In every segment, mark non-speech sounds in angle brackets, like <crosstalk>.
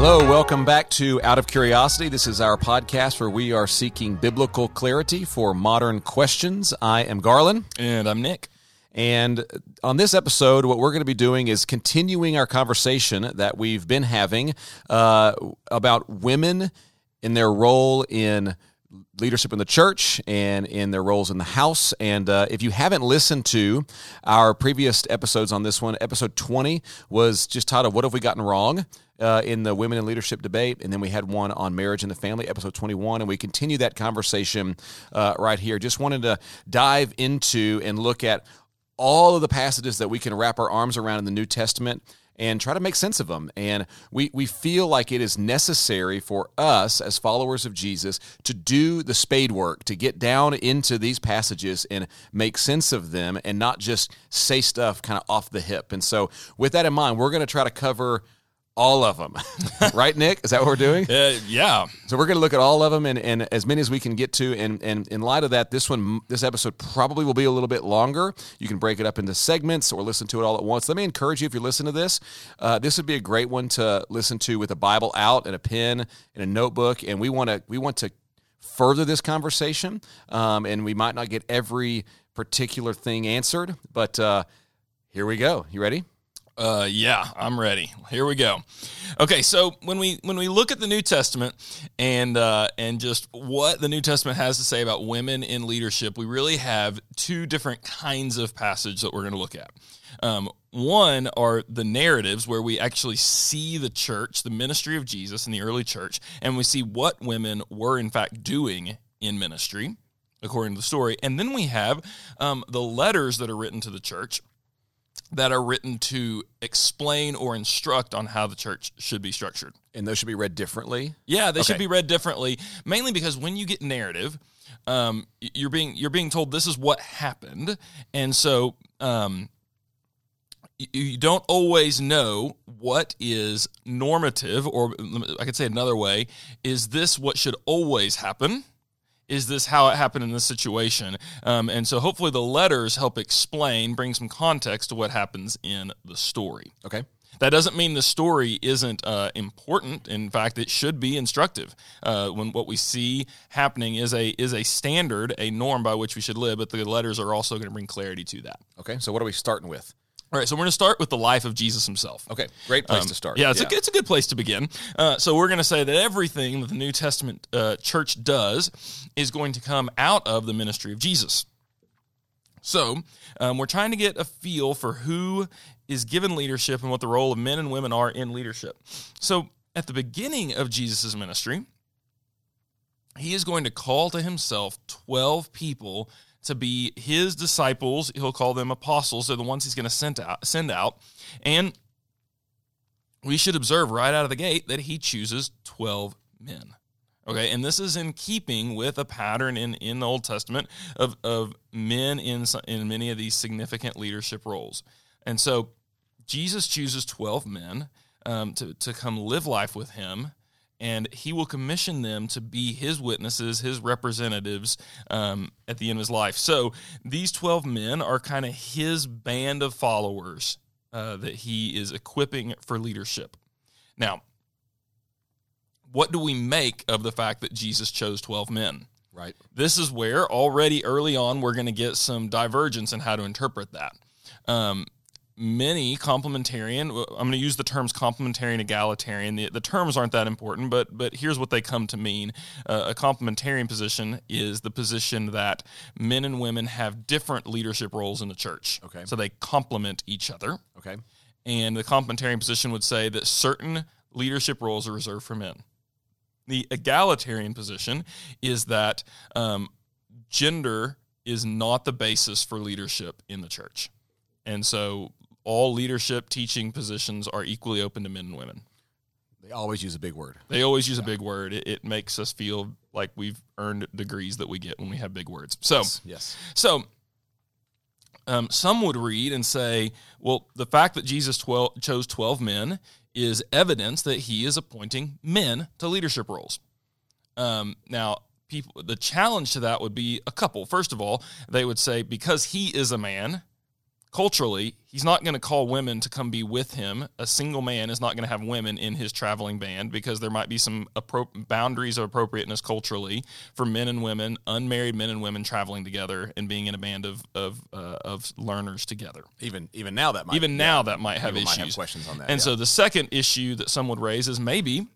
Hello, welcome back to Out of Curiosity. This is our podcast where we are seeking biblical clarity for modern questions. I am Garland. And I'm Nick. And on this episode, what we're going to be doing is continuing our conversation that we've been having uh, about women in their role in leadership in the church and in their roles in the house. And uh, if you haven't listened to our previous episodes on this one, episode 20 was just titled, What Have We Gotten Wrong? Uh, in the women in leadership debate, and then we had one on marriage and the family, episode 21, and we continue that conversation uh, right here. Just wanted to dive into and look at all of the passages that we can wrap our arms around in the New Testament and try to make sense of them. And we, we feel like it is necessary for us as followers of Jesus to do the spade work, to get down into these passages and make sense of them and not just say stuff kind of off the hip. And so, with that in mind, we're going to try to cover all of them. <laughs> right, Nick? Is that what we're doing? Uh, yeah. So we're going to look at all of them and, and as many as we can get to. And, and in light of that, this one, this episode probably will be a little bit longer. You can break it up into segments or listen to it all at once. Let me encourage you if you're listening to this, uh, this would be a great one to listen to with a Bible out and a pen and a notebook. And we want to we want to further this conversation. Um, and we might not get every particular thing answered, but uh, here we go. You ready? Uh, yeah, I'm ready. Here we go. Okay, so when we when we look at the New Testament and uh, and just what the New Testament has to say about women in leadership, we really have two different kinds of passage that we're going to look at. Um, one are the narratives where we actually see the church, the ministry of Jesus in the early church, and we see what women were in fact doing in ministry according to the story. And then we have um, the letters that are written to the church that are written to explain or instruct on how the church should be structured. And those should be read differently? Yeah, they okay. should be read differently, mainly because when you get narrative, um, you're being you're being told this is what happened, and so um, you don't always know what is normative, or I could say another way: is this what should always happen? Is this how it happened in this situation? Um, and so hopefully the letters help explain, bring some context to what happens in the story. Okay. That doesn't mean the story isn't uh, important. In fact, it should be instructive. Uh, when what we see happening is a is a standard, a norm by which we should live, but the letters are also going to bring clarity to that. Okay, so what are we starting with? All right, so we're going to start with the life of Jesus himself. Okay, great place um, to start. Yeah, it's, yeah. A, it's a good place to begin. Uh, so we're going to say that everything that the New Testament uh, church does is going to come out of the ministry of Jesus. So um, we're trying to get a feel for who is given leadership and what the role of men and women are in leadership. So at the beginning of Jesus' ministry, he is going to call to himself 12 people to be his disciples. He'll call them apostles. They're the ones he's going to send out, send out. And we should observe right out of the gate that he chooses 12 men. Okay, and this is in keeping with a pattern in, in the Old Testament of, of men in, in many of these significant leadership roles. And so Jesus chooses 12 men um, to, to come live life with him and he will commission them to be his witnesses, his representatives um, at the end of his life. So these 12 men are kind of his band of followers uh, that he is equipping for leadership. Now, what do we make of the fact that Jesus chose 12 men? Right. This is where already early on we're going to get some divergence in how to interpret that. Um, many complementarian i'm going to use the terms complementarian egalitarian. The, the terms aren't that important but but here's what they come to mean. Uh, a complementarian position is the position that men and women have different leadership roles in the church. Okay. So they complement each other. Okay. And the complementarian position would say that certain leadership roles are reserved for men. The egalitarian position is that um, gender is not the basis for leadership in the church. And so all leadership teaching positions are equally open to men and women. They always use a big word. They always use yeah. a big word. It, it, makes us feel like we've earned degrees that we get when we have big words. So, yes. yes. So, um, some would read and say, well, the fact that Jesus 12, chose 12 men is evidence that he is appointing men to leadership roles. Um, now, people, the challenge to that would be a couple. First of all, they would say, because he is a man, culturally, he's not going to call women to come be with him. A single man is not going to have women in his traveling band because there might be some appro- boundaries of appropriateness culturally for men and women, unmarried men and women traveling together and being in a band of of, uh, of learners together. Even even now that might Even now, that might have issues. might have questions on that. And yeah. so the second issue that some would raise is maybe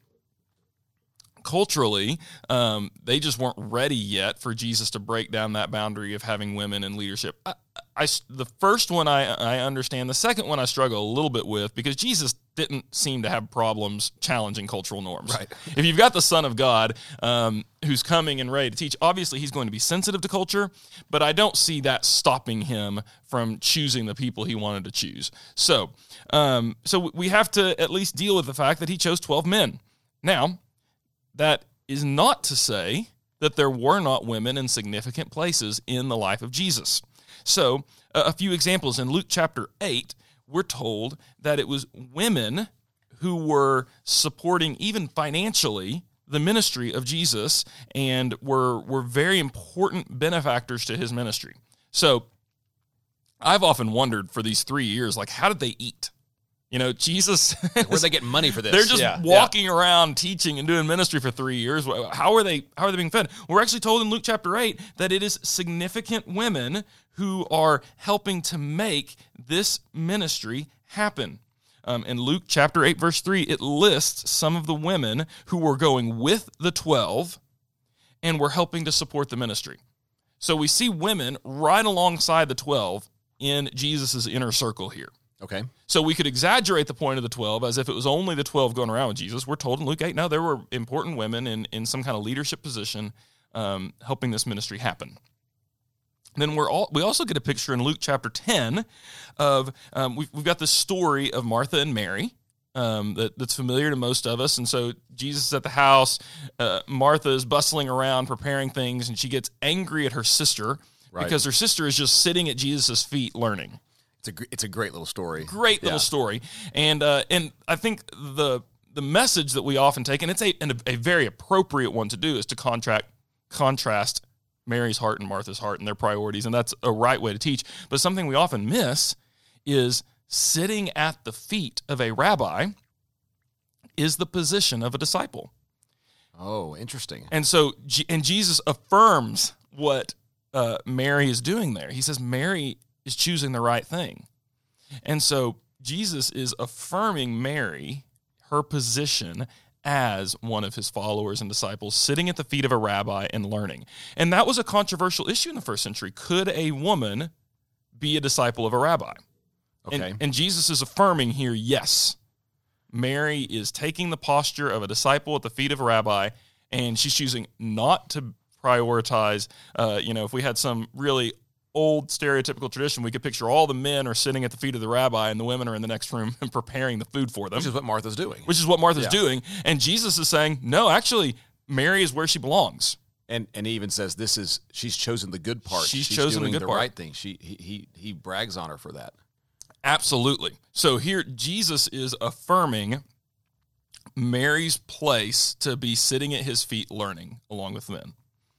culturally um, they just weren't ready yet for Jesus to break down that boundary of having women in leadership. I, I- the first one I, I understand. The second one I struggle a little bit with because Jesus didn't seem to have problems challenging cultural norms. Right. if you've got the Son of God um, who's coming and ready to teach, obviously he's going to be sensitive to culture, but I don't see that stopping him from choosing the people he wanted to choose. So, um, so we have to at least deal with the fact that he chose twelve men. Now, that is not to say that there were not women in significant places in the life of Jesus. So, a few examples in Luke chapter 8, we're told that it was women who were supporting, even financially, the ministry of Jesus and were, were very important benefactors to his ministry. So, I've often wondered for these three years, like, how did they eat? You know, Jesus. where they getting money for this? They're just Yeah, walking around teaching and doing ministry for three years. How are they? How are they being fed? We're actually told in Luke chapter eight that it is significant women who are helping to make this ministry happen. Um, in Luke chapter eight, verse three, it lists some of the women who were going with the twelve and were helping to support the ministry. So we see women right alongside the twelve in Jesus' inner circle here. Okay. So we could exaggerate the point of the 12 as if it was only the 12 going around with Jesus. We're told in Luke 8, no, there were important women in, in some kind of leadership position um, helping this ministry happen. Then we're all, we also get a picture in Luke chapter 10 of, um, we've, we've got this story of Martha and Mary. Um, that, that's familiar to most of us. And so Jesus is at the house. Uh, Martha is bustling around preparing things, and she gets angry at her sister Right. because her sister is just sitting at Jesus' feet learning It's a it's a great little story. great little Yeah. story and uh, and I think the the message that we often take and it's a and a, a very appropriate one to do is to contract contrast Mary's heart and Martha's heart and their priorities and that's a right way to teach but something we often miss is sitting at the feet of a rabbi is the position of a disciple Oh, interesting. and so, and Jesus affirms what uh, Mary is doing there. He says Mary is choosing the right thing. And so, Jesus is affirming Mary, her position as one of his followers and disciples, sitting at the feet of a rabbi and learning. And that was a controversial issue in the first century. Could a woman be a disciple of a rabbi? Okay. And, and Jesus is affirming here, yes. Mary is taking the posture of a disciple at the feet of a rabbi, and she's choosing not to prioritize. Uh, you know, if we had some really old stereotypical tradition, we could picture all the men are sitting at the feet of the rabbi, and the women are in the next room and <laughs> preparing the food for them, Which is what Martha's doing. which is what Martha's Yeah. doing. And Jesus is saying, no, actually, Mary is where she belongs. And and he even says this is she's chosen the good part. She's chosen the good the part. right thing. She he, he he brags on her for that. Absolutely. So here, Jesus is affirming Mary's place to be sitting at his feet learning along with men.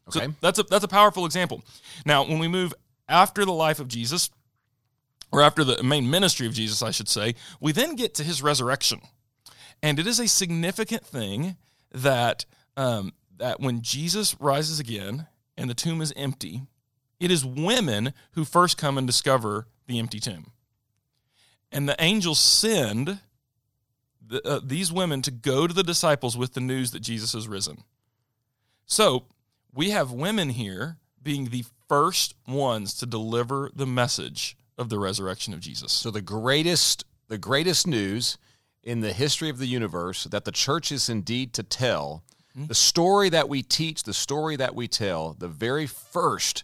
So Okay. that's a that's a powerful example. Now, when we move after the life of Jesus, or after the main ministry of Jesus, I should say, we then get to his resurrection, and it is a significant thing that um, that when Jesus rises again and the tomb is empty, it is women who first come and discover the empty tomb, and the angels send the, uh, these women to go to the disciples with the news that Jesus has risen. So we have women here being the first ones to deliver the message of the resurrection of Jesus. So the greatest the greatest news in the history of the universe that the church is indeed to tell, Hmm? the story that we teach, the story that we tell, the very first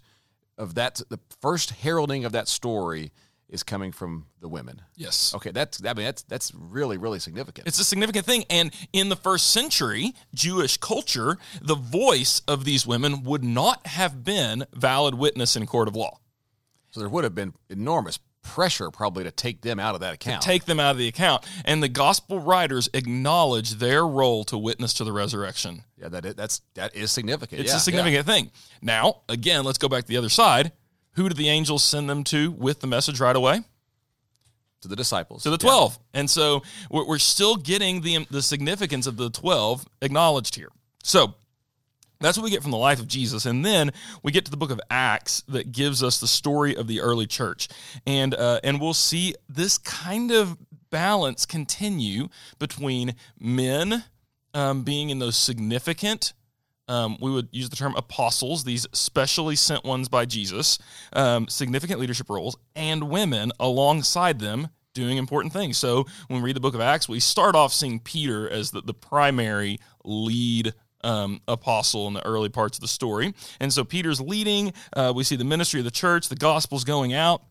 of that the first heralding of that story is coming from the women. Yes. Okay, that's I mean that's that's really really significant. It's a significant thing. And in the first century Jewish culture, the voice of these women would not have been valid witness in court of law. so there would have been enormous pressure probably to take them out of that account. Take them out of the account. And the gospel writers acknowledge their role to witness to the resurrection. yeah, that is, that's that is significant. It's Yeah, a significant thing. Now, again, let's go back to the other side. Who did the angels send them to with the message right away? to the disciples. to the Yeah. 12. And so we're, we're still getting the, the significance of the 12 acknowledged here. So that's what we get from the life of Jesus. And then we get to the book of Acts that gives us the story of the early church. And, uh, and we'll see this kind of balance continue between men um, being in those significant um, we would use the term apostles, these specially sent ones by Jesus, um, significant leadership roles, and women alongside them doing important things. So when we read the book of Acts, we start off seeing Peter as the, the primary lead um, apostle in the early parts of the story. And so Peter's leading. Uh, we see the ministry of the church, the gospel's going out.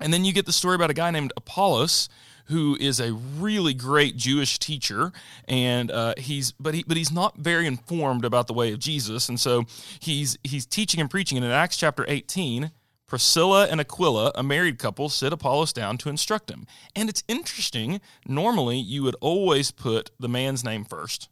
And then you get the story about a guy named Apollos who is a really great Jewish teacher, and uh, he's but he but he's not very informed about the way of Jesus, and so he's he's teaching and preaching. And in Acts chapter eighteen, Priscilla and Aquila, a married couple, sit Apollos down to instruct him. And it's interesting. Normally, you would always put the man's name first,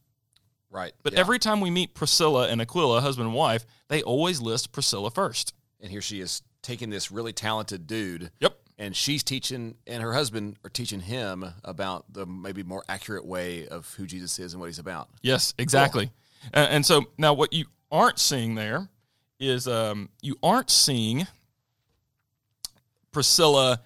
Right. but yeah. every time we meet Priscilla and Aquila, husband and wife, they always list Priscilla first. and here she is taking this really talented dude. Yep. And she's teaching, and her husband are teaching him about the maybe more accurate way of who Jesus is and what he's about. Yes, exactly. Uh, and so now what you aren't seeing there is um, you aren't seeing Priscilla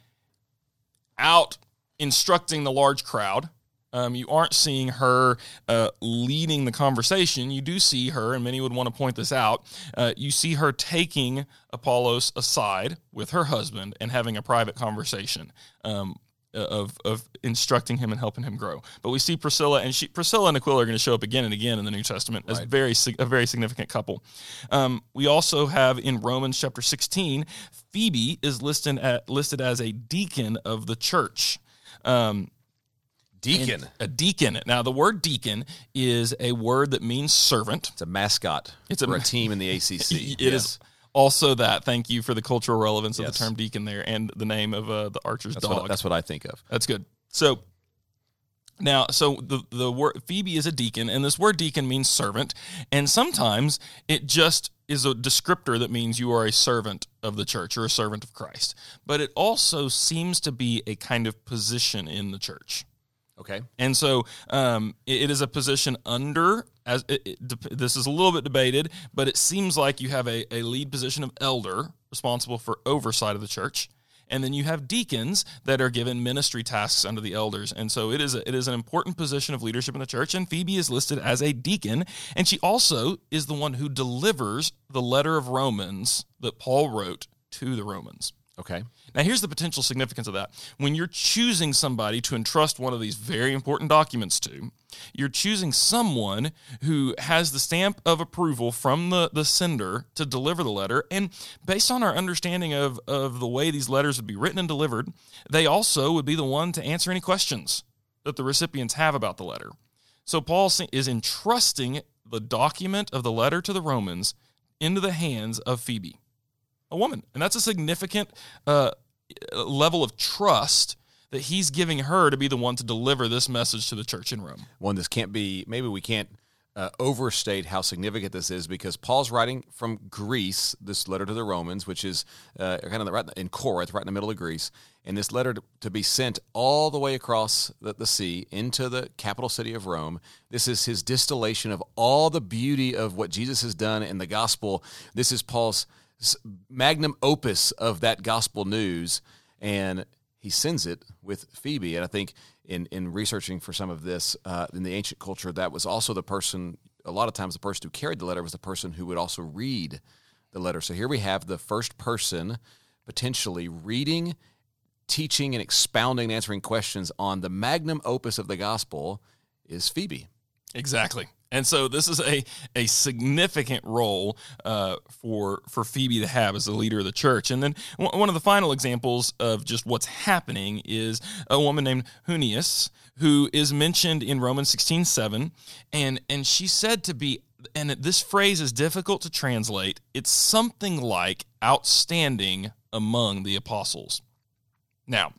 out instructing the large crowd. Um, you aren't seeing her uh, leading the conversation. You do see her, and many would want to point this out. Uh, you see her taking Apollos aside with her husband and having a private conversation. Um, of of instructing him and helping him grow. But we see Priscilla and she Priscilla and Aquila are going to show up again and again in the New Testament as very a very significant couple. Um, we also have in Romans chapter 16, Phoebe is listed at, listed as a deacon of the church. Um, Deacon. a deacon. Now, the word deacon is a word that means servant. It's a mascot. It's a for a team in the <laughs> ACC. It is Yes. also that. Thank you for the cultural relevance of Yes. the term deacon there and the name of uh, the archer's That's dog. what, that's what I think of. That's good. So now, so the the word Phoebe is a deacon, and this word deacon means servant, and sometimes it just is a descriptor that means you are a servant of the church or a servant of Christ. But it also seems to be a kind of position in the church. Okay. And so um, it, it is a position under, as it, it, this is a little bit debated, but it seems like you have a, a lead position of elder responsible for oversight of the church. And then you have deacons that are given ministry tasks under the elders. And so it is a, it is an important position of leadership in the church. And Phoebe is listed as a deacon. And she also is the one who delivers the letter of Romans that Paul wrote to the Romans. Okay. Now, here's the potential significance of that. When you're choosing somebody to entrust one of these very important documents to, you're choosing someone who has the stamp of approval from the, the sender to deliver the letter. And based on our understanding of, of the way these letters would be written and delivered, they also would be the one to answer any questions that the recipients have about the letter. So, Paul is entrusting the document of the letter to the Romans into the hands of Phoebe a woman, and that's a significant uh, level of trust that he's giving her to be the one to deliver this message to the church in Rome. One, this can't be, maybe we can't uh, overstate how significant this is because Paul's writing from Greece, this letter to the Romans, which is uh, kind of right in Corinth, right in the middle of Greece. And this letter to, to be sent all the way across the, the sea into the capital city of Rome. This is his distillation of all the beauty of what Jesus has done in the gospel. This is Paul's magnum opus of that gospel news. And he sends it with Phoebe. And I think in, in researching for some of this uh, in the ancient culture, that was also the person, a lot of times, the person who carried the letter was the person who would also read the letter. So here we have the first person potentially reading, teaching, and expounding and answering questions on the magnum opus of the gospel is Phoebe. Exactly. And so this is a, a significant role uh, for for Phoebe to have as the leader of the church. And then one one of the final examples of just what's happening is a woman named Junias, who is mentioned in Romans 16, 7. And, and she's said to be, and this phrase is difficult to translate. It's something like outstanding among the apostles. Now,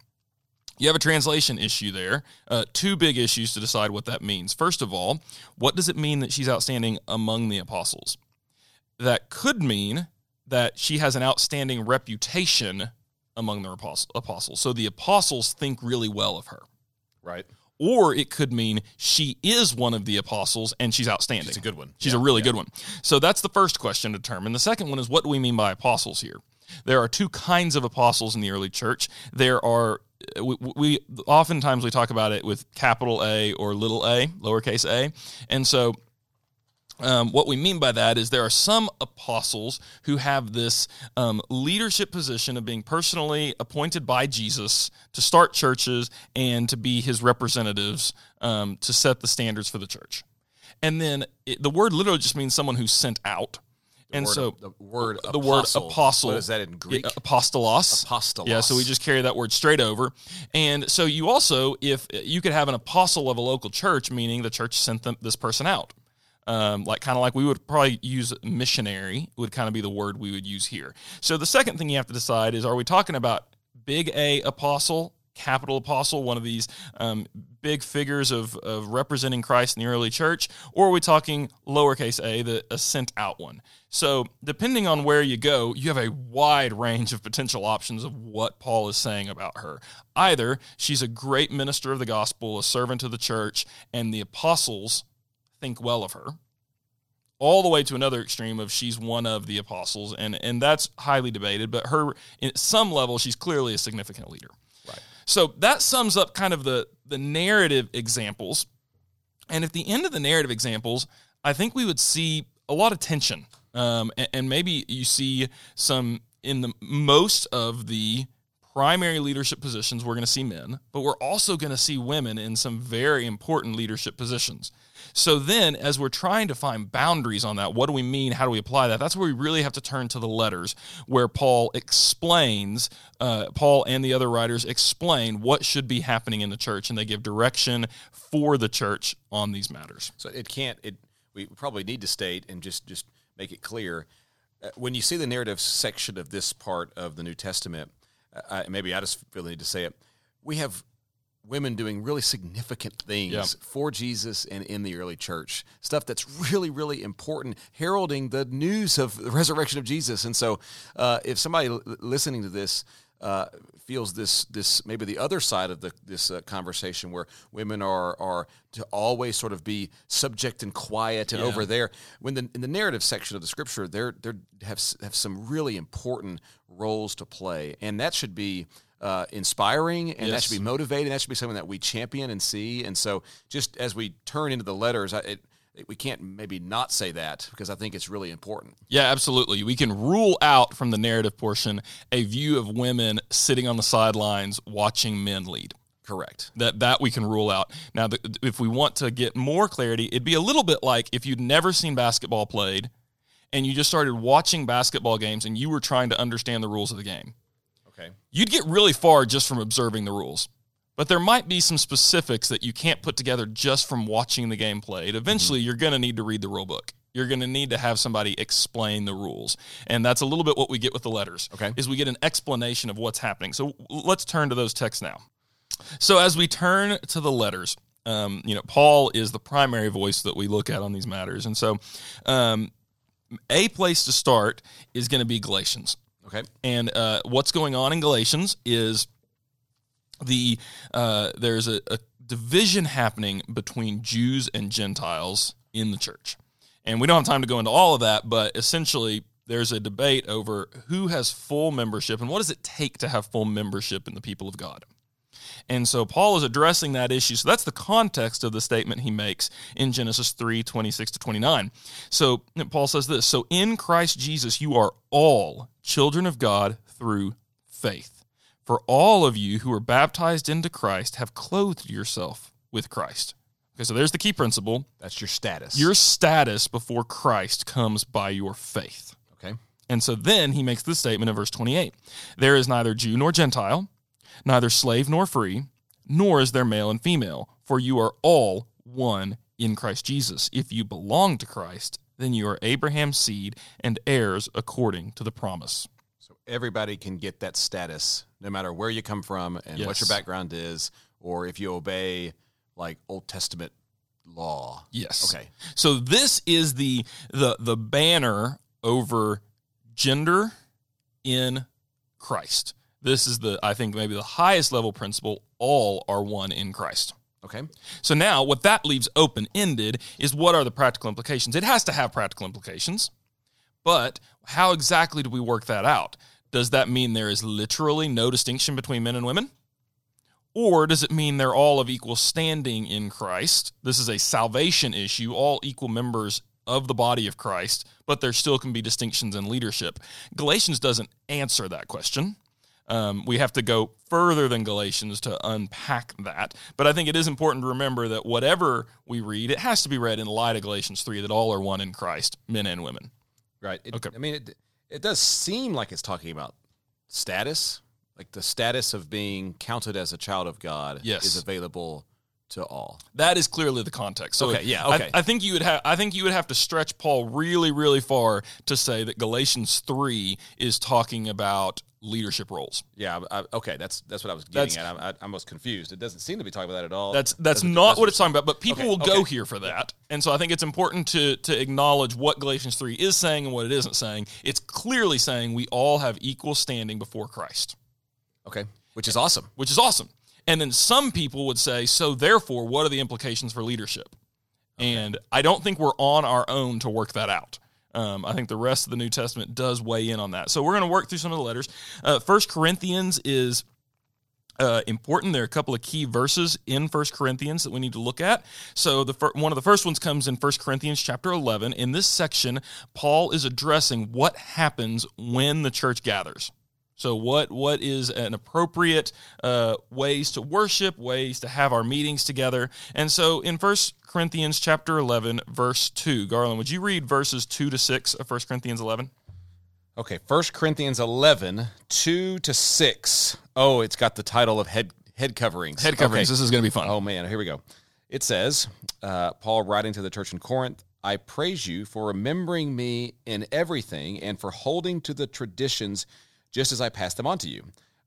you have a translation issue there. Uh, two big issues to decide what that means. First of all, what does it mean that she's outstanding among the apostles? That could mean that she has an outstanding reputation among the apost- apostles. So the apostles think really well of her. Right. Or it could mean she is one of the apostles and she's outstanding. It's a good one. She's Yeah, a really yeah. good one. So that's the first question to determine. The second one is what do we mean by apostles here? There are two kinds of apostles in the early church. There are we, we oftentimes we talk about it with capital A or little a, lowercase a, and so um, what we mean by that is there are some apostles who have this um, leadership position of being personally appointed by Jesus to start churches and to be his representatives um, to set the standards for the church. And then it, the word literally just means someone who's sent out. And word- so the word the word apostle, apostle what is that in Greek? Apostolos. Apostolos. Yeah, so we just carry that word straight over. And so you also, if you could have an apostle of a local church, meaning the church sent them this person out. Um, like kind of like we would probably use missionary would kind of be the word we would use here. So the second thing you have to decide is: Are we talking about big A apostle, capital apostle, one of these um, big figures of, of representing Christ in the early church, or are we talking lowercase a, the a sent out one? So depending on where you go, you have a wide range of potential options of what Paul is saying about her. Either she's a great minister of the gospel, a servant of the church, and the apostles think well of her all the way to another extreme of she's one of the apostles and and that's highly debated but her in some level she's clearly a significant leader. So that sums up kind of the the narrative examples. And at the end of the narrative examples i think we would see a lot of tension. Um, and, and maybe you see some in the most of the primary leadership positions we're going to see men but we're also going to see women in some very important leadership positions so then, as we're trying to find boundaries on that, what do we mean? How do we apply that? That's where we really have to turn to the letters, where Paul explains, uh, Paul and the other writers explain what should be happening in the church, and they give direction for the church on these matters. So it can't. It we probably need to state and just just make it clear uh, when you see the narrative section of this part of the New Testament. Uh, maybe I just feel the need to say it. We have women doing really significant things Yeah. for Jesus and in the early church. Stuff that's really, really important, heralding the news of the resurrection of Jesus. And so, uh, if somebody l- listening to this uh, feels this, this maybe the other side of the, this uh, conversation where women are are to always sort of be subject and quiet and Yeah. over there, when the in the narrative section of the scripture, they're they have have some really important roles to play, and that should be uh, inspiring, and that should be motivating. That should be something that we champion and see. And so, just as we turn into the letters, I, it, it- we can't maybe not say that because I think it's really important. Yeah, absolutely. We can rule out from the narrative portion a view of women sitting on the sidelines watching men lead. Correct. that that we can rule out. Now, the, if we want to get more clarity, it'd be a little bit like if you'd never seen basketball played, and you just started watching basketball games, and you were trying to understand the rules of the game. Okay. You'd get really far just from observing the rules, but there might be some specifics that you can't put together just from watching the game played. Eventually, you're going to need to read the rule book. You're going to need to have somebody explain the rules, and that's a little bit what we get with the letters. Okay. is we get an explanation of what's happening. So let's turn to those texts now. So as we turn to the letters, um, you know, Paul is the primary voice that we look at on these matters, and so um, a place to start is going to be Galatians. Okay. And uh, what's going on in Galatians is the uh, there's a, a division happening between Jews and Gentiles in the church, and we don't have time to go into all of that, but essentially. There's a debate over who has full membership and what does it take to have full membership in the people of God. And so Paul is addressing that issue. So that's the context of the statement he makes in Genesis 3 26 to 29. So Paul says this So in Christ Jesus, you are all children of God through faith. For all of you who are baptized into Christ have clothed yourself with Christ. Okay, so there's the key principle. That's your status. Your status before Christ comes by your faith. okay. And so then he makes this statement in verse 28 There is neither Jew nor Gentile, neither slave nor free, nor is there male and female, for you are all one in Christ Jesus. If you belong to Christ, then you are Abraham's seed and heirs according to the promise. So everybody can get that status, no matter where you come from and what your background is, or if you obey like Old Testament law. Yes. Okay. So this is the the the banner over gender in Christ. This is the, I think, maybe the highest level principle. All are one in Christ. Okay. So now, what that leaves open ended is what are the practical implications? It has to have practical implications, but how exactly do we work that out? Does that mean there is literally no distinction between men and women? Or does it mean they're all of equal standing in Christ? This is a salvation issue, all equal members of the body of Christ, but there still can be distinctions in leadership. Galatians doesn't answer that question. Um, we have to go further than Galatians to unpack that. But I think it is important to remember that whatever we read, it has to be read in light of Galatians 3 that all are one in Christ, men and women. Right. It, Okay. I mean, it, it does seem like it's talking about status, like the status of being counted as a child of God Yes. is available to all. That is clearly the context. So Okay, yeah, I- okay. I, think you would have. I think you would have to stretch Paul really, really far to say that Galatians three is talking about leadership roles. Yeah. I, okay. That's that's what I was That's- getting at. I, I, I was confused. It doesn't seem to be talking about that at all. That's that's Doesn't- not what it's talking about. But people Okay, will go here for that, and so I think it's important to to acknowledge what Galatians three is saying and what it isn't saying. It's clearly saying we all have equal standing before Christ, Okay. Which is awesome. which is awesome. And then some people would say, so therefore, what are the implications for leadership? And I don't think we're on our own to work that out. Um, I think the rest of the New Testament does weigh in on that. So we're going to work through some of the letters. Uh, First Corinthians is uh, important. There are a couple of key verses in First Corinthians that we need to look at. So the fir- one of the first ones comes in First Corinthians chapter 11. In this section, Paul is addressing what happens when the church gathers. So what what is an appropriate uh, ways to worship, ways to have our meetings together? And so in First Corinthians chapter 11, verse 2, Garland, would you read verses 2 to 6 of First Corinthians 11? Okay, 1 Corinthians 11, 2 to 6. Oh, it's got the title of head head coverings. Head coverings. Okay. This is going to be fun. Oh, man, here we go. It says, uh, Paul writing to the church in Corinth, I praise you for remembering me in everything and for holding to the traditions just as I passed them on to you.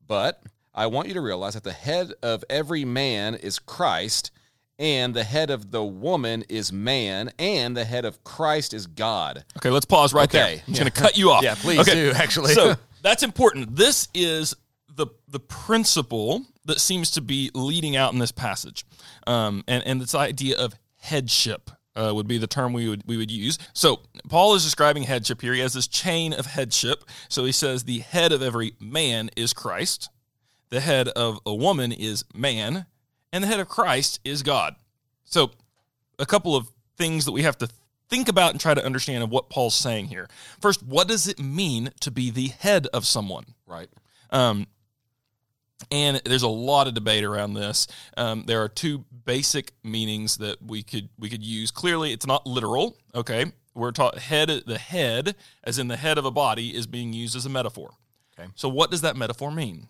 But I want you to realize that the head of every man is Christ, and the head of the woman is man, and the head of Christ is God. Okay, let's pause right there. I'm just yeah. going to cut you off. <laughs> Yeah, please okay. do, actually. so <laughs> that's important. This is the the principle that seems to be leading out in this passage, um, and and this idea of headship. Uh, would be the term we would we would use. So Paul is describing headship here. He has this chain of headship. So he says the head of every man is Christ, the head of a woman is man, and the head of Christ is God. So a couple of things that we have to think about and try to understand of what Paul's saying here. First, what does it mean to be the head of someone? Right. Um, and there's a lot of debate around this. Um, there are two basic meanings that we could we could use. Clearly, it's not literal. Okay, we're taught head. The head, as in the head of a body, is being used as a metaphor. Okay. So, what does that metaphor mean?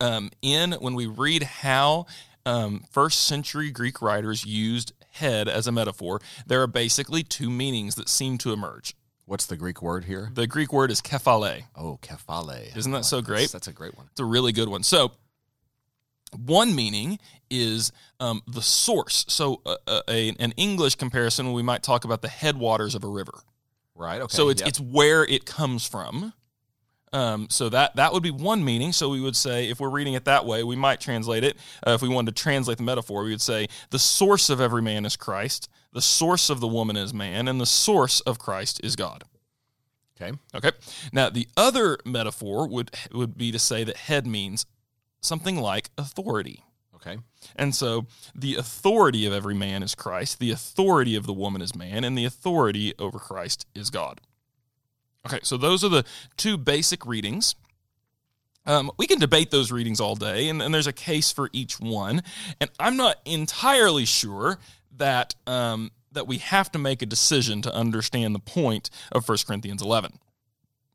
Um, in when we read how um, first century Greek writers used head as a metaphor, there are basically two meanings that seem to emerge. What's the Greek word here? The Greek word is kephale. Oh, kephale. Isn't that I so this. great? That's a great one. It's a really good one. So, one meaning is um, the source. So, uh, uh, a, an English comparison, we might talk about the headwaters of a river. Right. Okay. so it's yep. it's where it comes from. Um, so that that would be one meaning. So we would say, if we're reading it that way, we might translate it. Uh, if we wanted to translate the metaphor, we would say, the source of every man is Christ, the source of the woman is man, and the source of Christ is God. okay. Okay. Now the other metaphor would would be to say that head means something like authority. Okay. And so the authority of every man is Christ, the authority of the woman is man, and the authority over Christ is God. Okay, so those are the two basic readings. Um, we can debate those readings all day, and, and there's a case for each one. And I'm not entirely sure that um, that we have to make a decision to understand the point of 1 Corinthians 11,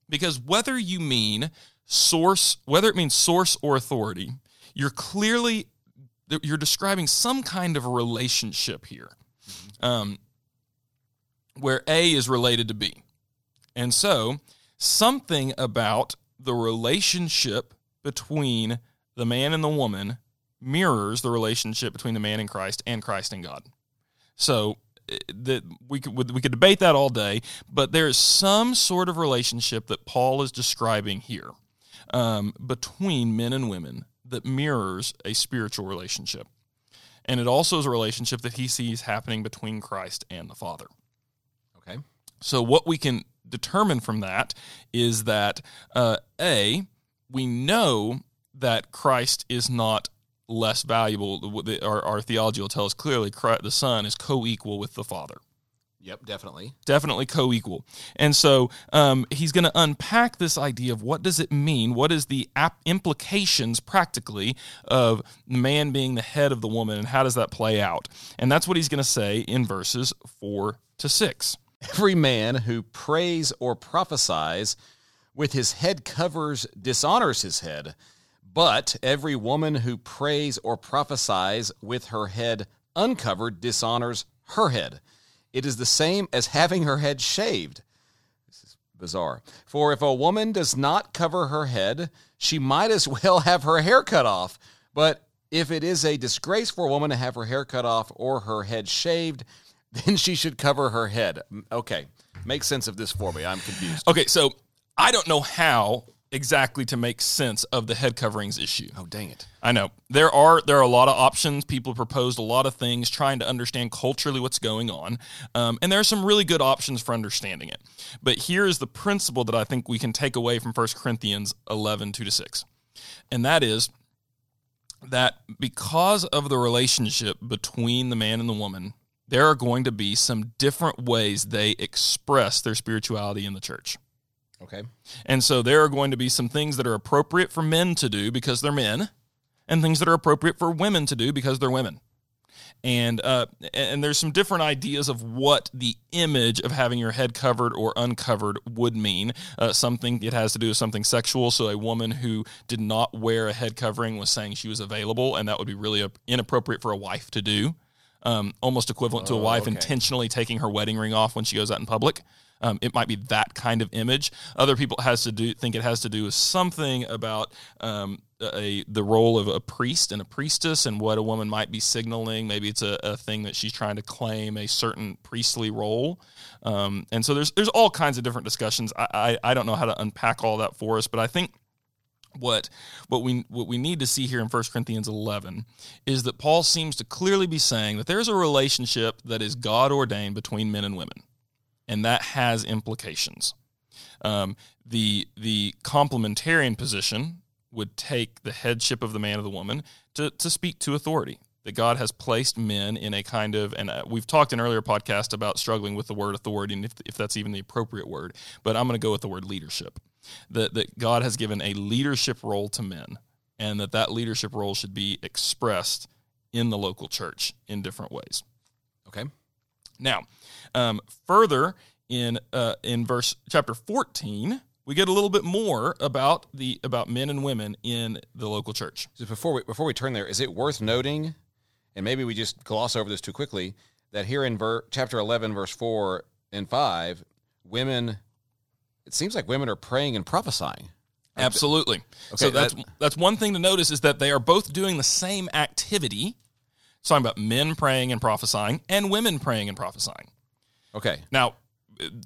because whether you mean source, whether it means source or authority, you're clearly you're describing some kind of a relationship here, um, where A is related to B. And so, something about the relationship between the man and the woman mirrors the relationship between the man and Christ and Christ and God. So, eh, that we could we could debate that all day, but there is some sort of relationship that Paul is describing here. um, between men and women that mirrors a spiritual relationship. And it also is a relationship that he sees happening between Christ and the Father. Okay. So, what we can determine from that is that uh, A, we know that Christ is not less valuable. Our, our theology will tell us clearly the Son is co equal with the Father. Yep, definitely. Definitely co-equal. And so um, he's going to unpack this idea of what does it mean? What is the ap- implications practically of the man being the head of the woman and how does that play out? And that's what he's going to say in verses 4 to 6. Every man who prays or prophesies with his head covers dishonors his head, but every woman who prays or prophesies with her head uncovered dishonors her head. It is the same as having her head shaved. This is bizarre. For if a woman does not cover her head, she might as <laughs> well have her hair cut off. But if it is a disgrace for a woman to have her hair cut off or her head shaved, <laughs> then she should cover her head. Okay, make sense of this for me. I'm confused. Okay, so I don't know how exactly to make sense of the head coverings issue. Oh, dang it. I know. There are there are a lot of options. People proposed a lot of things trying to understand culturally what's going on. Um, and there are some really good options for understanding it. But here is the principle that I think we can take away from 1 Corinthians 11, 2 to 6. And that is that because of the relationship between the man and the woman, there are going to be some different ways they express their spirituality in the church. Okay. And so there are going to be some things that are appropriate for men to do because they're men, and things that are appropriate for women to do because they're women. And uh, and there's some different ideas of what the image of having your head covered or uncovered would mean. Uh, something it has to do with something sexual. So a woman who did not wear a head covering was saying she was available, and that would be really inappropriate for a wife to do. Um, almost equivalent to a wife oh, okay. intentionally taking her wedding ring off when she goes out in public. Um, it might be that kind of image. Other people has to do think it has to do with something about um, a the role of a priest and a priestess and what a woman might be signaling. Maybe it's a, a thing that she's trying to claim a certain priestly role. Um, and so there's there's all kinds of different discussions. I, I I don't know how to unpack all that for us, but I think what what we what we need to see here in 1 Corinthians 11 is that Paul seems to clearly be saying that there's a relationship that is God ordained between men and women and that has implications. Um, the the complementarian position would take the headship of the man or the woman to, to speak to authority. That God has placed men in a kind of, and uh, we've talked in earlier podcast about struggling with the word authority and if, if that's even the appropriate word, but I'm going to go with the word leadership. That, that God has given a leadership role to men, and that that leadership role should be expressed in the local church in different ways. Okay. Now, um, further in uh, in verse chapter 14, we get a little bit more about the about men and women in the local church. Just before we before we turn there, is it worth noting, and maybe we just gloss over this too quickly, that here in ver- chapter 11, verse 4 and 5, women, it seems like women are praying and prophesying. Absolutely. Okay, so that's that, that's one thing to notice is that they are both doing the same activity it's talking about men praying and prophesying and women praying and prophesying. Okay. Now,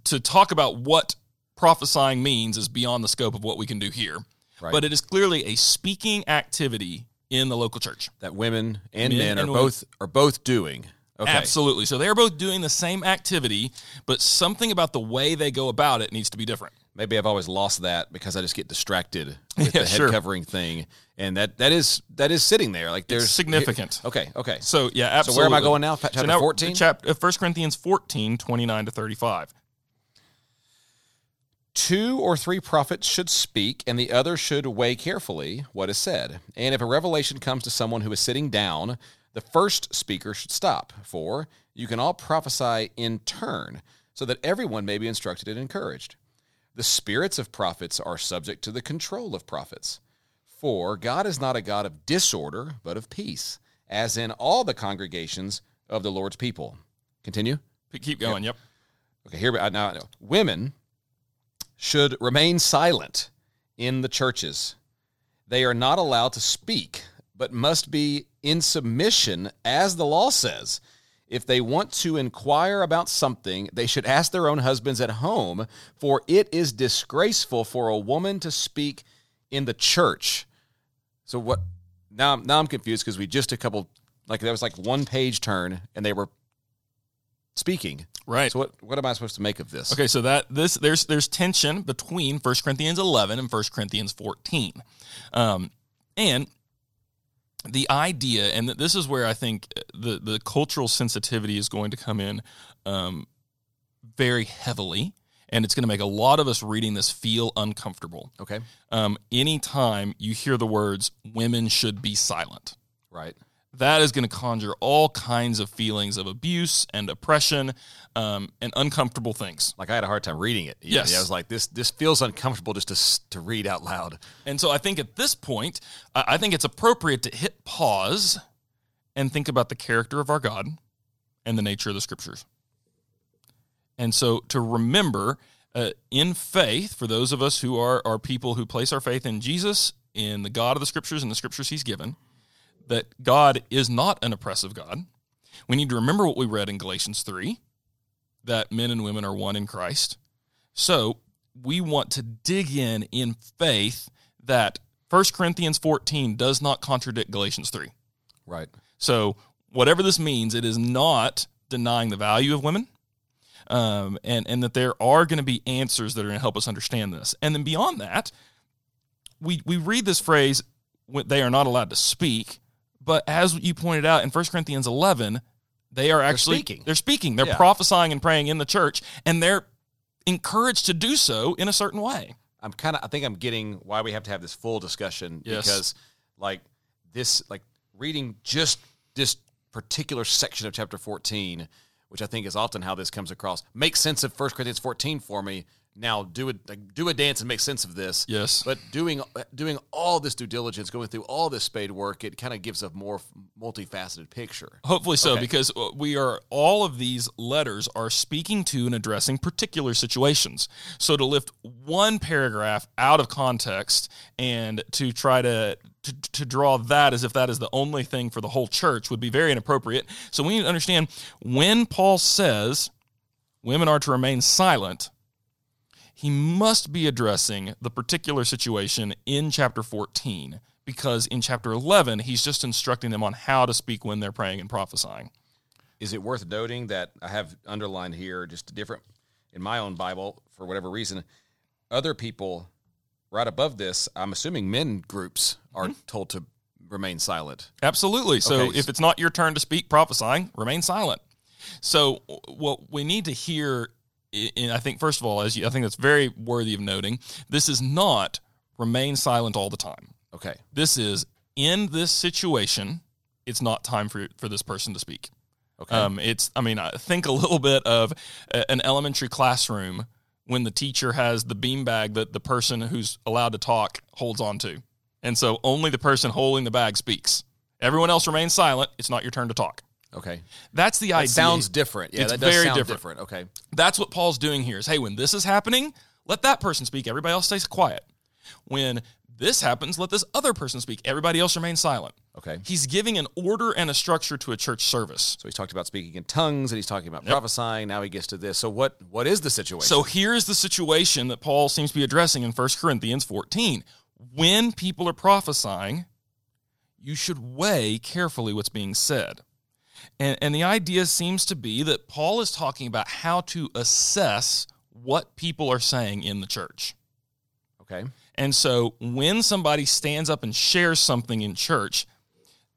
to talk about what prophesying means is beyond the scope of what we can do here. Right. But it is clearly a speaking activity in the local church that women and men, men are and both women. are both doing. Okay. Absolutely. So they are both doing the same activity, but something about the way they go about it needs to be different maybe I've always lost that because I just get distracted <laughs> with yeah, the head sure. covering thing, and that that is that is sitting there like there's it's significant. okay, okay. So yeah, absolutely. So where am I going now? Chapter so 14? Chapter, 1 Corinthians 14, 29 to 35. Two or three prophets should speak, and the other should weigh carefully what is said. And if a revelation comes to someone who is sitting down, the first speaker should stop, for you can all prophesy in turn, so that everyone may be instructed and encouraged. The spirits of prophets are subject to the control of prophets. For God is not a God of disorder, but of peace, as in all the congregations of the Lord's people. Continue. Keep going. Yep. Okay. Here we uh, now, women should remain silent in the churches. They are not allowed to speak, but must be in submission, as the law says. If they want to inquire about something, they should ask their own husbands at home, for it is disgraceful for a woman to speak in the church. So what? Now, now I'm confused because we just a couple like that was like one page turn and they were speaking. Right. So what what am I supposed to make of this? Okay, so that this there's there's tension between 1 Corinthians 11 and 1 Corinthians 14. Um, and the idea, and this is where I think the, the cultural sensitivity is going to come in um, very heavily, and it's going to make a lot of us reading this feel uncomfortable. Okay. Um, anytime you hear the words "women should be silent," Right. That is going to conjure all kinds of feelings of abuse and oppression um, and uncomfortable things. Like I had a hard time reading it. Yes. I was like this this feels uncomfortable just to to read out loud. And so I think at this point, I I think it's appropriate to hit pause and think about the character of our God and the nature of the scriptures. And so to remember uh, in faith, for those of us who are, are people who place our faith in Jesus, in the God of the scriptures and the scriptures he's given, that God is not an oppressive God. We need to remember what we read in Galatians 3 that men and women are one in Christ. So we want to dig in in faith that 1 Corinthians 14 does not contradict Galatians 3. Right. So, whatever this means, it is not denying the value of women, um, and and that there are going to be answers that are going to help us understand this. And then beyond that, we we read this phrase they are not allowed to speak, but as you pointed out in 1 Corinthians 11, they are actually speaking. They're speaking. They're Yeah. prophesying and praying in the church, and they're encouraged to do so in a certain way. I'm kind of I think I'm getting why we have to have this full discussion Yes. because like this like reading just this particular section of chapter 14 which I think is often how this comes across makes sense of 1 Corinthians 14 for me now do a like, do a dance and make sense of this Yes. but doing doing all this due diligence going through all this spade work it kind of gives a more multifaceted picture Hopefully so, Okay. because uh, we are all of these letters are speaking to and addressing particular situations. So to lift one paragraph out of context and to try to, to to draw that as if that is the only thing for the whole church would be very inappropriate. So we need to understand when Paul says women are to remain silent, he must be addressing the particular situation in chapter 14 because in chapter 11 he's just instructing them on how to speak when they're praying and prophesying. Is it worth noting that I have underlined here just a different in my own Bible for whatever reason? Other people right above this, I'm assuming men groups are mm-hmm. told to remain silent. Absolutely. So Okay. if it's not your turn to speak prophesying, remain silent. So what we need to hear, i- think, first of all, as you, I think that's very worthy of noting, this is not remain silent all the time. Okay. This is in this situation, it's not time for for this person to speak. Okay. Um, it's, I mean, I think a little bit of a- an elementary classroom when the teacher has the beanbag that the person who's allowed to talk holds on to. And so only the person holding the bag speaks. Everyone else remains silent. It's not your turn to talk. Okay. That's the idea. sounds different. Yeah, It's that does very sound different. different. Okay. That's what Paul's doing here is, hey, when this is happening, let that person speak. Everybody else stays quiet. When this happens, let this other person speak. Everybody else remains silent. Okay. He's giving an order and a structure to a church service. So he's talked about speaking in tongues and he's talking about prophesying. Now he gets to this. So what what is the situation? So here's the situation that Paul seems to be addressing in 1 Corinthians 14. When people are prophesying, you should weigh carefully what's being said. And, and the idea seems to be that Paul is talking about how to assess what people are saying in the church. okay. And so when somebody stands up and shares something in church,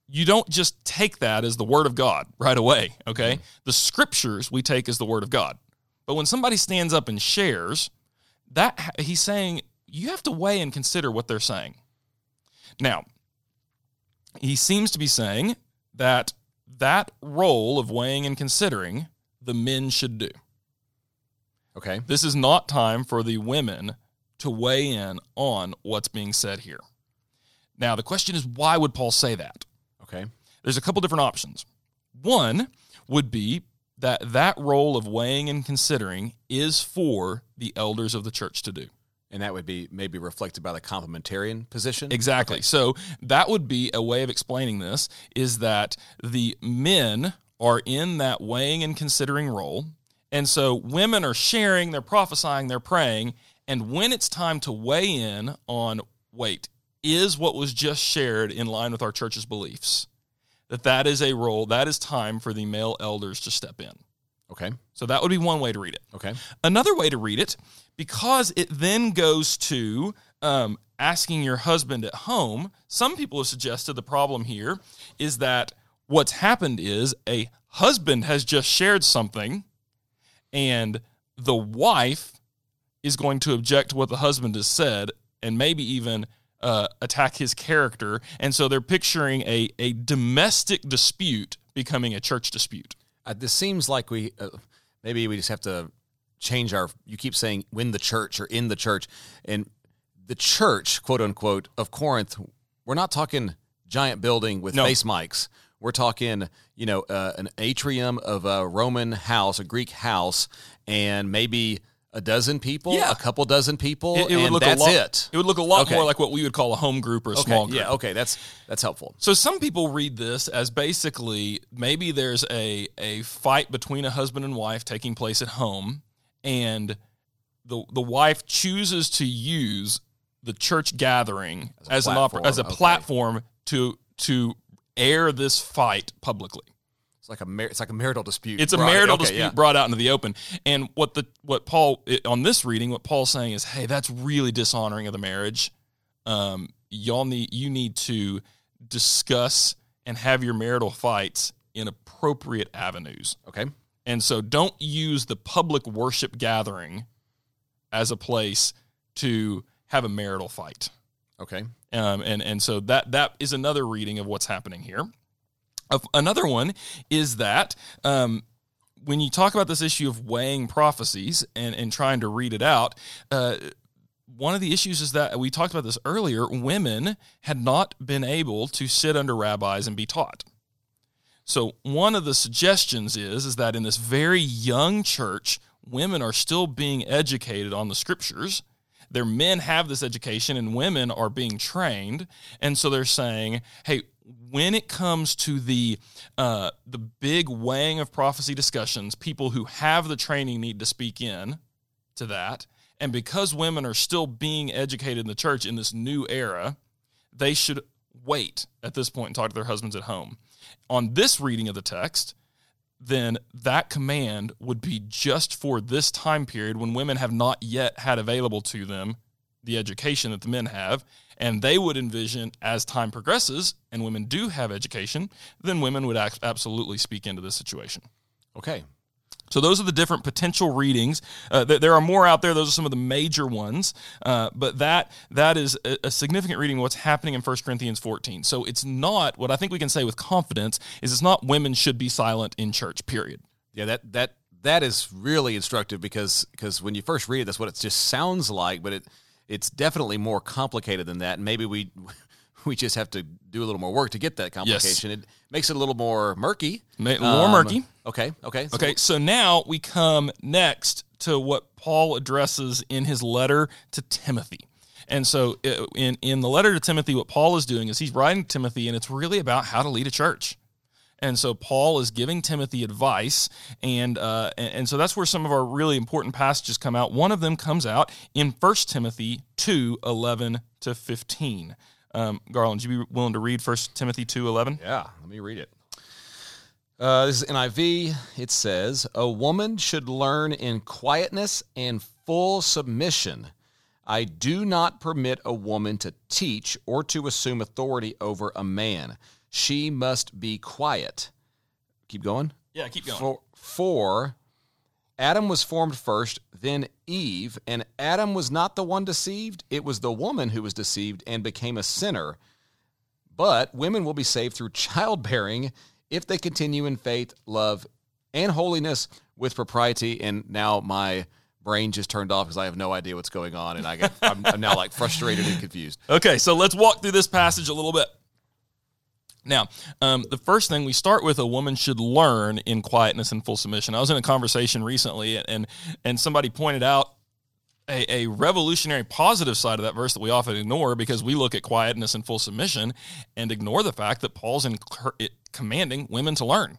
you don't just take that as the word of God right away, okay? Mm-hmm. The scriptures we take as the word of God. But when somebody stands up and shares, that he's saying you have to weigh and consider what they're saying. Now, he seems to be saying that that role of weighing and considering the men should do. Okay. This is not time for the women to weigh in on what's being said here. Now, the question is why would Paul say that? Okay. There's a couple different options. One would be that that role of weighing and considering is for the elders of the church to do. And that would be maybe reflected by the complementarian position. Exactly. So that would be a way of explaining this is that the men are in that weighing and considering role. And so women are sharing, they're prophesying, they're praying. And when it's time to weigh in on wait, is what was just shared in line with our church's beliefs? That that is a role, that is time for the male elders to step in. Okay. So that would be one way to read it. Okay. Another way to read it, because it then goes to um, asking your husband at home, some people have suggested the problem here is that what's happened is a husband has just shared something and the wife is going to object to what the husband has said and maybe even uh, attack his character. And so they're picturing a, a domestic dispute becoming a church dispute. Uh, this seems like we uh, maybe we just have to change our. You keep saying "win the church" or "in the church," and the church, quote unquote, of Corinth. We're not talking giant building with No. face mics. We're talking, you know, uh, an atrium of a Roman house, a Greek house, and maybe a dozen people, Yeah. a couple dozen people, It, it would look that's a lot, it. It would look a lot Okay. more like what we would call a home group or a Okay, small group. yeah, okay, that's that's helpful. So some people read this as basically maybe there's a a fight between a husband and wife taking place at home, and the the wife chooses to use the church gathering as, a an oppor- platform, as a okay. platform to to air this fight publicly. It's like a mar- it's like a marital dispute. It's a marital okay, dispute yeah. brought out into the open. And what the what Paul it- on this reading, what Paul's saying is, hey, that's really dishonoring of the marriage. Um, y'all need you need to discuss and have your marital fights in appropriate avenues. Okay, And so don't use the public worship gathering as a place to have a marital fight. okay, Um, and and so that that is another reading of what's happening here. Another one is that um, when you talk about this issue of weighing prophecies and, and trying to read it out, uh, one of the issues is that we talked about this earlier. Women had not been able to sit under rabbis and be taught. So one of the suggestions is is that in this very young church, women are still being educated on the scriptures. Their men have this education and women are being trained. And so they're saying, hey, when it comes to the uh, the big weighing of prophecy discussions, people who have the training need to speak in to that. And because women are still being educated in the church in this new era, they should wait at this point and talk to their husbands at home. On this reading of the text, then that command would be just for this time period when women have not yet had available to them the education that the men have. And they would envision as time progresses and women do have education, then women would absolutely speak into this situation. okay. So those are the different potential readings. Uh, th- there are more out there. Those are some of the major ones. Uh, but that that is a, a significant reading of what's happening in 1 Corinthians 14. So it's not what I think we can say with confidence is it's not women should be silent in church. Period. Yeah, that that that is really instructive because because when you first read it, that's what it just sounds like, but it it's definitely more complicated than that. And maybe we <laughs> we just have to do a little more work to get that complication. It makes it a little more murky. More murky. Okay. Okay. so- Okay, so now we come next to what Paul addresses in his letter to Timothy. And so uh, in in the letter to Timothy what Paul is doing is he's writing to Timothy and it's really about how to lead a church. And so Paul is giving Timothy advice, and, uh, and so that's where some of our really important passages come out. One of them comes out in 1 Timothy 2, 11 to 15. Um, Garland, you be willing to read 1 Timothy 2, 11? Yeah, let me read it. Uh, this is NIV. It says, A woman should learn in quietness and full submission. I do not permit a woman to teach or to assume authority over a man. She must be quiet. Keep going. Yeah, keep going. For, for Adam was formed first, then Eve, and Adam was not the one deceived. It was the woman who was deceived and became a sinner. But women will be saved through <laughs> childbearing if they continue in faith, love, and holiness with propriety. And now my brain just turned off because I have no idea what's going on, and I get, I'm, I'm now like frustrated and confused. <laughs> Okay, so let's walk through this passage a little bit. Now, um, the first thing we start with a woman should learn in quietness and full submission. I was in a conversation recently, and and somebody pointed out a, a revolutionary positive side of that verse that we often ignore because we look at quietness and full submission and ignore the fact that Paul's in, commanding women to learn.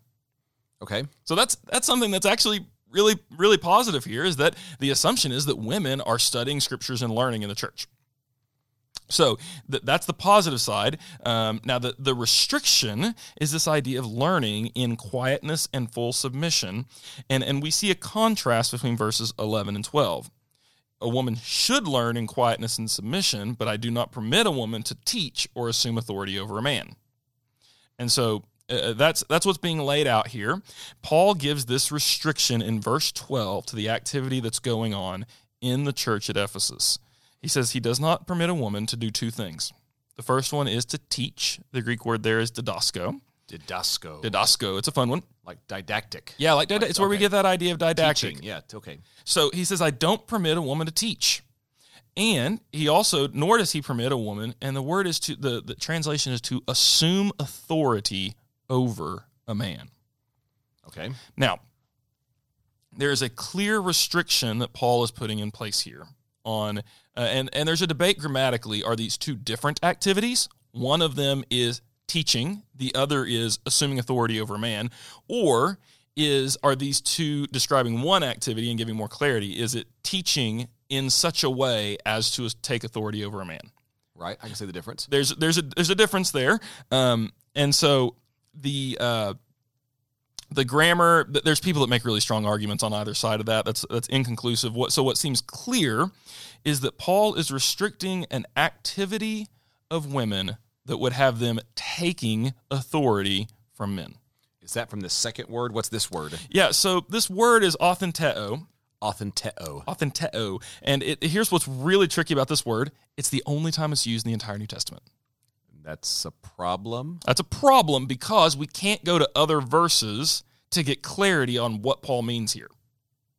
Okay. So that's that's something that's actually really really positive here is that the assumption is that women are studying scriptures and learning in the church. So th- that's the positive side. Um, now, the, the restriction is this idea of learning in quietness and full submission. And, and we see a contrast between verses 11 and 12. A woman should learn in quietness and submission, but I do not permit a woman to teach or assume authority over a man. And so uh, that's that's what's being laid out here. Paul gives this restriction in verse 12 to the activity that's going on in the church at Ephesus. He says he does not permit a woman to do two things. The first one is to teach. The Greek word there is didasko. Didasco. Didasko. It's a fun one. like didactic. Yeah, like dida- it's where we get that idea of didactic. Teaching. Yeah, okay. So he says, I don't permit a woman to teach. And he also, nor does he permit a woman, and the word is to, the, the translation is to assume authority over a man. Okay. Now, there is a clear restriction that Paul is putting in place here on, uh, and, and there's a debate grammatically are these two different activities? One of them is teaching, the other is assuming authority over a man, or is are these two describing one activity and giving more clarity? Is it teaching in such a way as to take authority over a man? Right. I can see the difference. there's there's a there's a difference there um and so the uh the grammar there's people that make really strong arguments on either side of that. That's that's inconclusive. What so what seems clear is that Paul is restricting an activity of women that would have them taking authority from men. Is that from the second word? What's this word? yeah so this word is authenteo Authenteo. authenteo and it, here's what's really tricky about this word. It's the only time it's used in the entire new testament That's a problem. That's a problem because we can't go to other verses to get clarity on what Paul means here.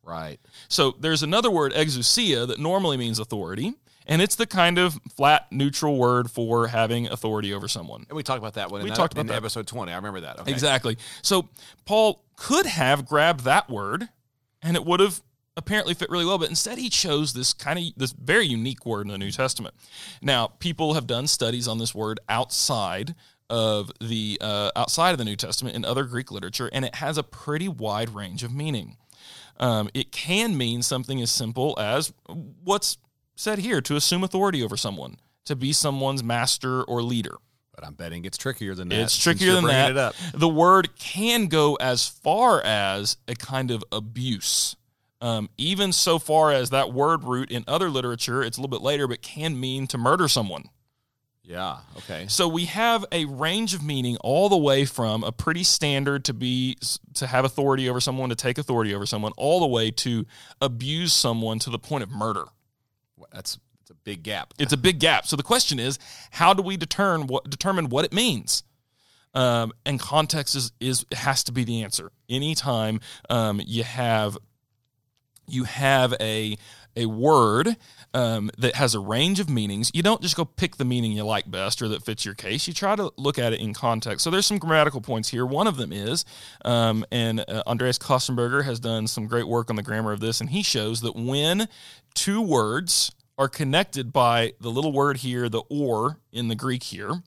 Right. So there's another word, exousia, that normally means authority, and it's the kind of flat, neutral word for having authority over someone. And we talked about that one. We in talked about in that. episode twenty. I remember that. Okay. Exactly. So Paul could have grabbed that word, and it would have apparently fit really well, but instead he chose this kind of this very unique word in the New Testament. Now, people have done studies on this word outside of the uh, outside of the New Testament in other Greek literature, and it has a pretty wide range of meaning. Um, it can mean something as simple as what's said here to assume authority over someone, to be someone's master or leader. But I'm betting it's trickier than that. It's trickier than that. The word can go as far as a kind of abuse. Um, even so far as that word root in other literature, it's a little bit later, but can mean to murder someone. Yeah. Okay. So we have a range of meaning all the way from a pretty standard to be to have authority over someone, to take authority over someone, all the way to abuse someone to the point of murder. That's, that's a big gap. It's a big gap. So the question is, how do we determine what determine what it means? Um, and context is is has to be the answer. Anytime um, you have you have a a word um, that has a range of meanings, you don't just go pick the meaning you like best or that fits your case. You try to look at it in context. So there's some grammatical points here. One of them is, um, and uh, Andreas Kostenberger has done some great work on the grammar of this, and he shows that when two words are connected by the little word here, the or in the Greek here,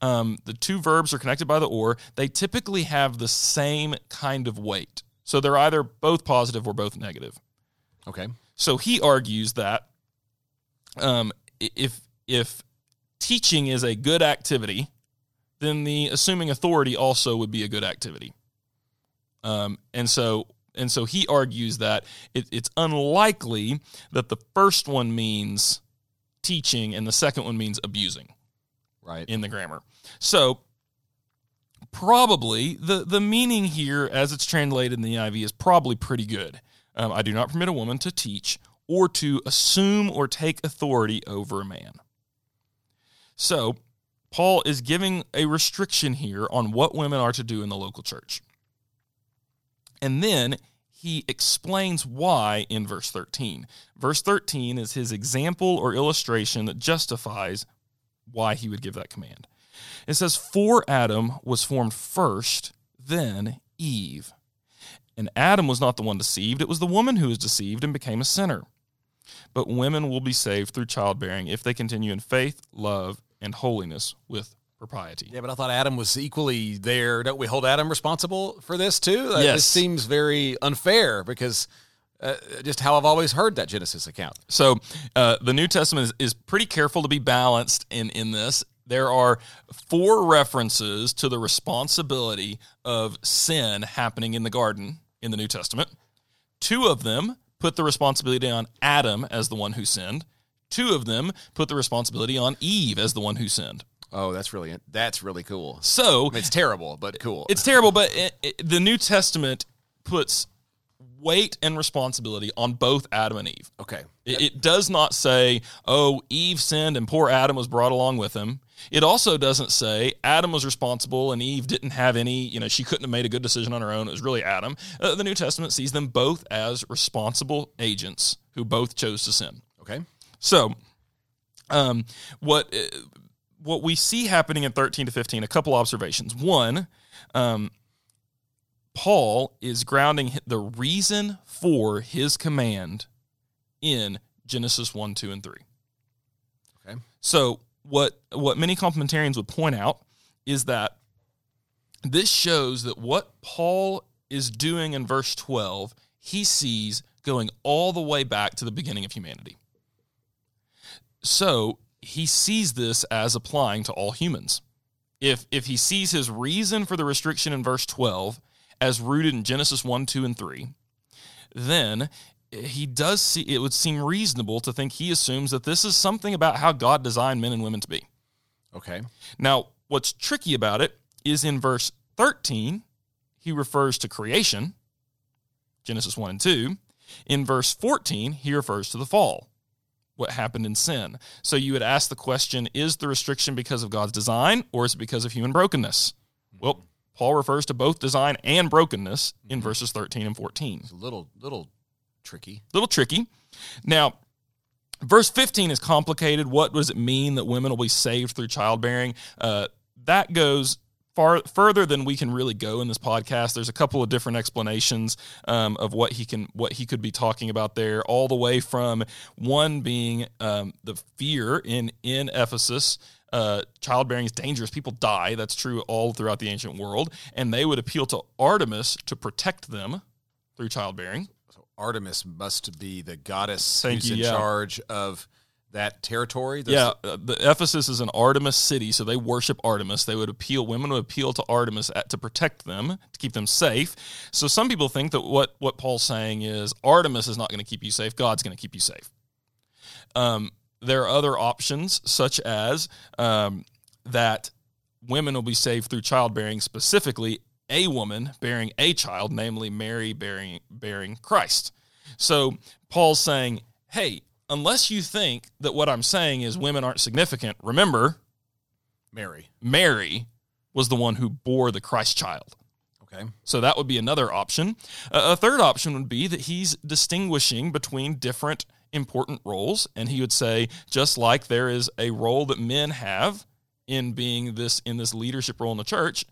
um, the two verbs are connected by the or, they typically have the same kind of weight. So they're either both positive or both negative. Okay. So he argues that um, if if teaching is a good activity, then the assuming authority also would be a good activity. Um, and so and so he argues that it, it's unlikely that the first one means teaching and the second one means abusing Right. in the grammar. So probably the the meaning here, as it's translated in the NIV, is probably pretty good. Um, I do not permit a woman to teach or to assume or take authority over a man. So Paul is giving a restriction here on what women are to do in the local church. And then he explains why in verse 13. Verse 13 is his example or illustration that justifies why he would give that command. It says, For Adam was formed first, then Eve. And Adam was not the one deceived, it was the woman who was deceived and became a sinner. But women will be saved through childbearing if they continue in faith, love, and holiness with propriety. Yeah, but I thought Adam was equally there. Don't we hold Adam responsible for this too? Uh, Yes. This seems very unfair because uh, just how I've always heard that Genesis account. So uh, the New Testament is, is pretty careful to be balanced in in this. There are four references to the responsibility of sin happening in the garden in the New Testament. Two of them put the responsibility on Adam as the one who sinned. Two of them put the responsibility on Eve as the one who sinned. Oh, that's really that's really cool. So I mean, it's terrible, but cool. it's terrible, but it, it, the New Testament puts weight and responsibility on both Adam and Eve. okay. It, it does not say, oh, Eve sinned and poor Adam was brought along with him. It also doesn't say Adam was responsible and Eve didn't have any, you know, she couldn't have made a good decision on her own. It was really Adam. Uh, the New Testament sees them both as responsible agents who both chose to sin. Okay. So, um, what uh, what we see happening in thirteen to fifteen? A couple observations. One, um, Paul is grounding the reason for his command in Genesis one, two, and three. Okay. So, what what many complementarians would point out is that this shows that what Paul is doing in verse twelve, he sees going all the way back to the beginning of humanity. So he sees this as applying to all humans. If if he sees his reason for the restriction in verse 12 as rooted in Genesis 1, 2, and 3, then he does see it would seem reasonable to think he assumes that this is something about how God designed men and women to be. Okay. Now, what's tricky about it is in verse 13, he refers to creation, Genesis 1 and 2. In verse 14, he refers to the fall, what happened in sin. So you would ask the question is the restriction because of God's design or is it because of human brokenness? Well, mm-hmm. Paul refers to both design and brokenness in mm-hmm. verses 13 and 14 It's a little little tricky. little tricky. Now, verse 15 is complicated. What does it mean that women will be saved through childbearing? Uh, that goes far further than we can really go in this podcast. There's a couple of different explanations um, of what he can what he could be talking about there, all the way from one being um, the fear in in Ephesus. Uh, childbearing is dangerous. People die. That's true all throughout the ancient world, and they would appeal to Artemis to protect them through childbearing. Artemis must be the goddess Thank who's you, in yeah. charge of that territory. There's- Yeah, uh, the Ephesus is an Artemis city, so they worship Artemis. They would appeal, women would appeal to Artemis at, to protect them, to keep them safe. So some people think that what what Paul's saying is Artemis is not going to keep you safe. God's going to keep you safe. Um, there are other options, such as um, that women will be saved through childbearing, specifically a woman bearing a child, namely Mary bearing bearing Christ. So Paul's saying, hey, unless you think that what I'm saying is women aren't significant, remember, Mary. Mary was the one who bore the Christ child. Okay. So that would be another option. Uh, a third option would be that he's distinguishing between different important roles. And he would say, just like there is a role that men have in being this in this leadership role in the church,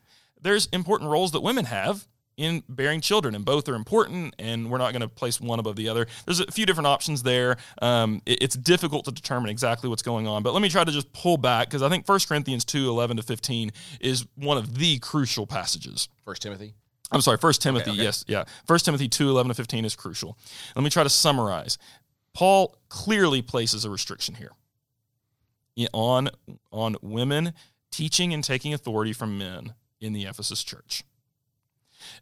there's important roles that women have in bearing children, and both are important. And we're not going to place one above the other. There's a few different options there. Um, it- it's difficult to determine exactly what's going on, but let me try to just pull back because I think 1 Corinthians 2 11 to 15 is one of the crucial passages. First Timothy. I'm sorry, First Timothy. okay. Yes, yeah. First Timothy two eleven to fifteen is crucial. Let me try to summarize. Paul clearly places a restriction here on on women teaching and taking authority from men in the Ephesus church.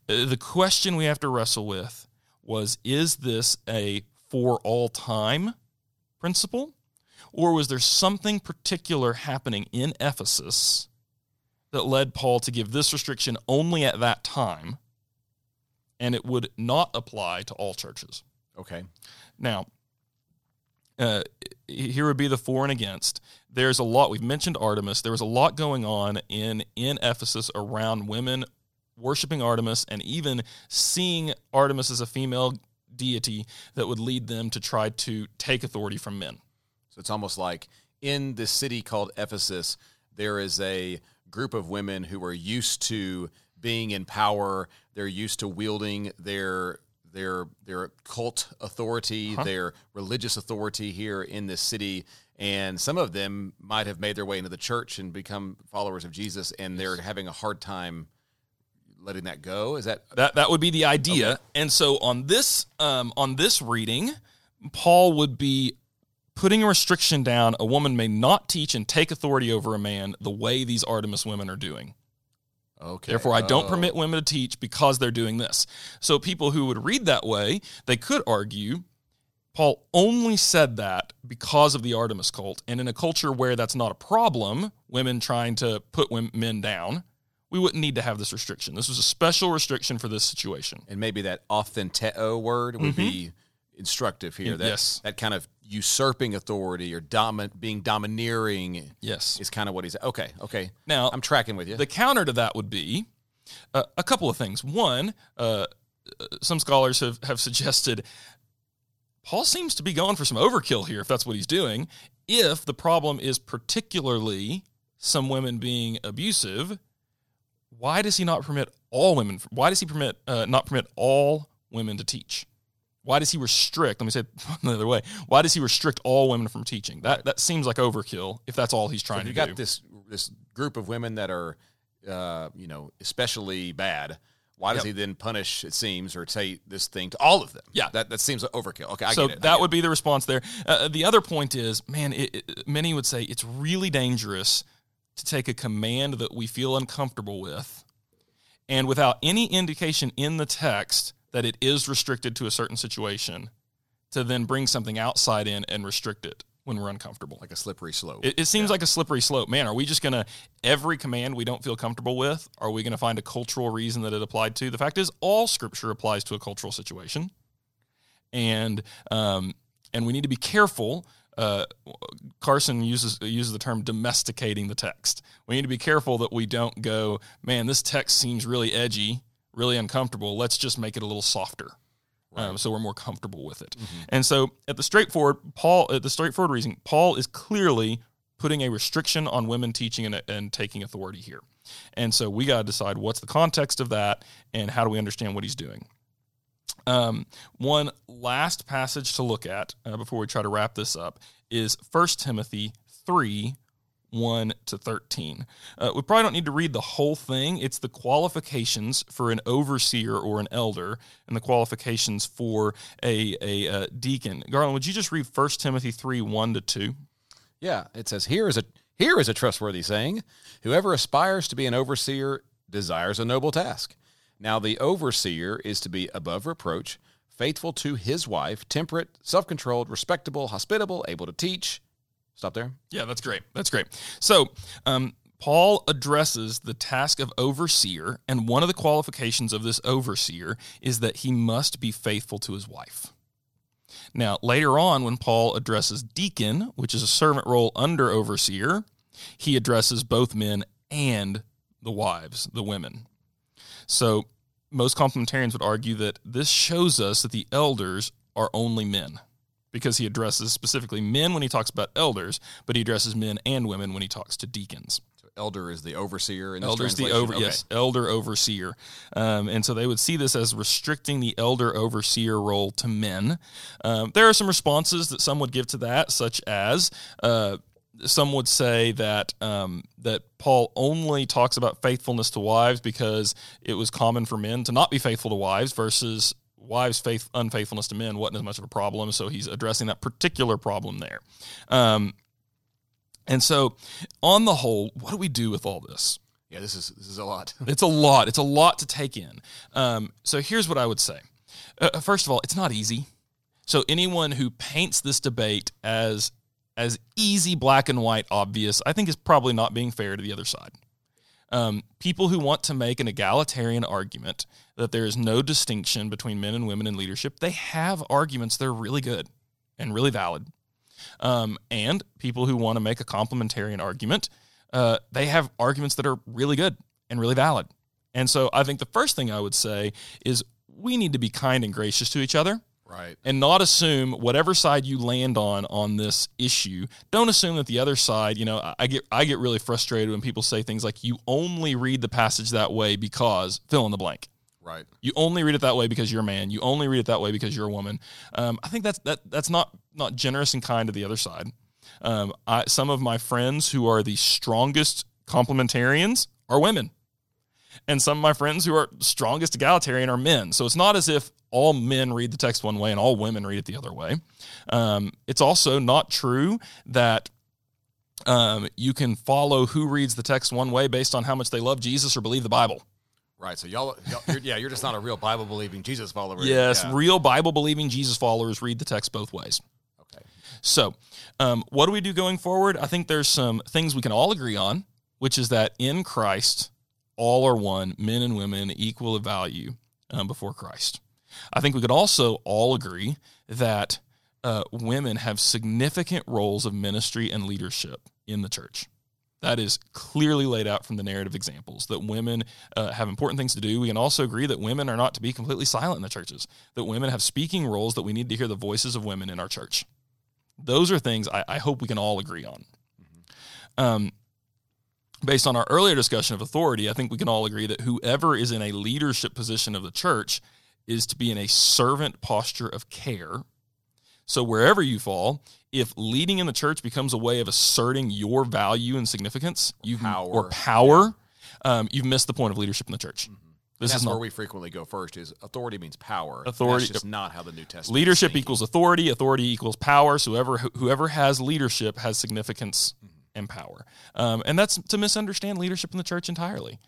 Uh, The question we have to wrestle with was: Is this a for all time principle, or was there something particular happening in Ephesus? that led Paul to give this restriction only at that time, and it would not apply to all churches. Okay. Now, uh, here would be the for and against. There's a lot. We've mentioned Artemis. There was a lot going on in in Ephesus around women worshiping Artemis and even seeing Artemis as a female deity that would lead them to try to take authority from men. So it's almost like in this city called Ephesus, there is a group of women who are used to being in power. They're used to wielding their their their cult authority, their religious authority here in this city. And some of them might have made their way into the church and become followers of Jesus, and they're having a hard time letting that go. Is that That that would be the idea. And so on this um, on this reading, Paul would be putting a restriction down. A woman may not teach and take authority over a man the way these Artemis women are doing. Okay? Therefore, I don't Oh. permit women to teach because they're doing this. So people who would read that way, they could argue Paul only said that because of the Artemis cult. And in a culture where that's not a problem, women trying to put men down, we wouldn't need to have this restriction. This was a special restriction for this situation. and maybe that authenteo word would mm-hmm. be instructive here. That. Yes. that kind of usurping authority or domin- being domineering Yes. is kind of what he's. Okay, okay. Now, I'm tracking with you. The counter to that would be uh, a couple of things. One, uh, uh, some scholars have, have suggested Paul seems to be going for some overkill here, if that's what he's doing. If the problem is particularly some women being abusive, why does he not permit all women? Why does he permit uh, not permit all women to teach? Why does he restrict? Let me say it <laughs> the other way. Why does he restrict all women from teaching? That that seems like overkill. If that's all he's trying if to you got this this group of women that are, uh, you know, especially bad. Why does Yep. he then punish? It seems, or say this thing to all of them? Yeah. that that seems like overkill. Okay, I so it. That would be the response there. Uh, the other point is, man, it, it- many would say it's really dangerous to take a command that we feel uncomfortable with, and without any indication in the text that it is restricted to a certain situation, to then bring something outside in and restrict it when we're uncomfortable. like a slippery slope. It, it seems like a slippery slope. Man, are we just going to, every command we don't feel comfortable with, are we going to find a cultural reason that it applied to? The fact is, all scripture applies to a cultural situation. And, um, and we need to be careful. Uh, Carson uses uses the term domesticating the text. We need to be careful that we don't go, man, this text seems really edgy, really uncomfortable. Let's just make it a little softer um, so we're more comfortable with it. And so at the straightforward Paul, at the straightforward reason, Paul is clearly putting a restriction on women teaching and, and taking authority here. And so we got to decide what's the context of that and how do we understand what he's doing. Um, one last passage to look at uh, before we try to wrap this up is 1 Timothy 3 1 to 13. Uh, we probably don't need to read the whole thing. It's the qualifications for an overseer or an elder and the qualifications for a, a, uh deacon. Garland, would you just read 1 Timothy 3 1 to 2? Yeah, it says here is a here is a trustworthy saying: Whoever aspires to be an overseer desires a noble task. Now the overseer is to be above reproach, faithful to his wife, temperate, self-controlled, respectable, hospitable, able to teach. Stop there. Yeah, that's great. That's great. So, um, Paul addresses the task of overseer, and one of the qualifications of this overseer is that he must be faithful to his wife. Now, later on, when Paul addresses deacon, which is a servant role under overseer, he addresses both men and the wives, the women. So, most complementarians would argue that this shows us that the elders are only men because he addresses specifically men when he talks about elders, but he addresses men and women when he talks to deacons. So elder is the overseer in this Elders, the over, Okay. yes, elder overseer, um, and so they would see this as restricting the elder overseer role to men. Um, there are some responses that some would give to that, such as uh, some would say that um, that Paul only talks about faithfulness to wives because it was common for men to not be faithful to wives versus wives' faith unfaithfulness to men wasn't as much of a problem. So he's addressing that particular problem there. Um, and so, on the whole, what do we do with all this? Yeah, this is this is a lot. <laughs> It's a lot. It's a lot to take in. Um, so here's what I would say. Uh, first of all, it's not easy. So anyone who paints this debate as as easy, black and white, obvious, I think is probably not being fair to the other side. Um, people who want to make an egalitarian argument that there is no distinction between men and women in leadership, they have arguments that are really good and really valid. Um, and people who want to make a complementarian argument, uh, they have arguments that are really good and really valid. And so I think the first thing I would say is we need to be kind and gracious to each other Right. and not assume whatever side you land on on this issue. Don't assume that the other side, you know, I- get I get really frustrated when people say things like you only read the passage that way because fill in the blank. Right. You only read it that way because you're a man. You only read it that way because you're a woman. Um, I think that's that that's not not generous and kind to the other side. Um, I, some of my friends who are the strongest complementarians are women, and some of my friends who are strongest egalitarian are men. So it's not as if all men read the text one way and all women read it the other way. Um, it's also not true that um, you can follow who reads the text one way based on how much they love Jesus or believe the Bible. Right. So y'all, y'all you're, yeah, you're just not a real Bible believing Jesus follower. <laughs> Yes, Yeah. real Bible believing Jesus followers read the text both ways. Okay. So, um, what do we do going forward? I think there's some things we can all agree on, which is that in Christ, all are one, men and women equal of value um, before Christ. I think we could also all agree that uh, women have significant roles of ministry and leadership in the church. That is clearly laid out from the narrative examples that women uh, have important things to do. We can also agree that women are not to be completely silent in the churches, that women have speaking roles, that we need to hear the voices of women in our church. Those are things I, I hope we can all agree on. Um, based on our earlier discussion of authority, I think we can all agree that whoever is in a leadership position of the church is to be in a servant posture of care. So wherever you fall, if leading in the church becomes a way of asserting your value and significance, you've Power. or power, um, you've missed the point of leadership in the church. This That's is where we frequently go first. Is authority means power. Authority- That's just not how the New Testament. leadership equals authority. Authority equals power. So whoever whoever has leadership has significance and power, um, and that's to misunderstand leadership in the church entirely.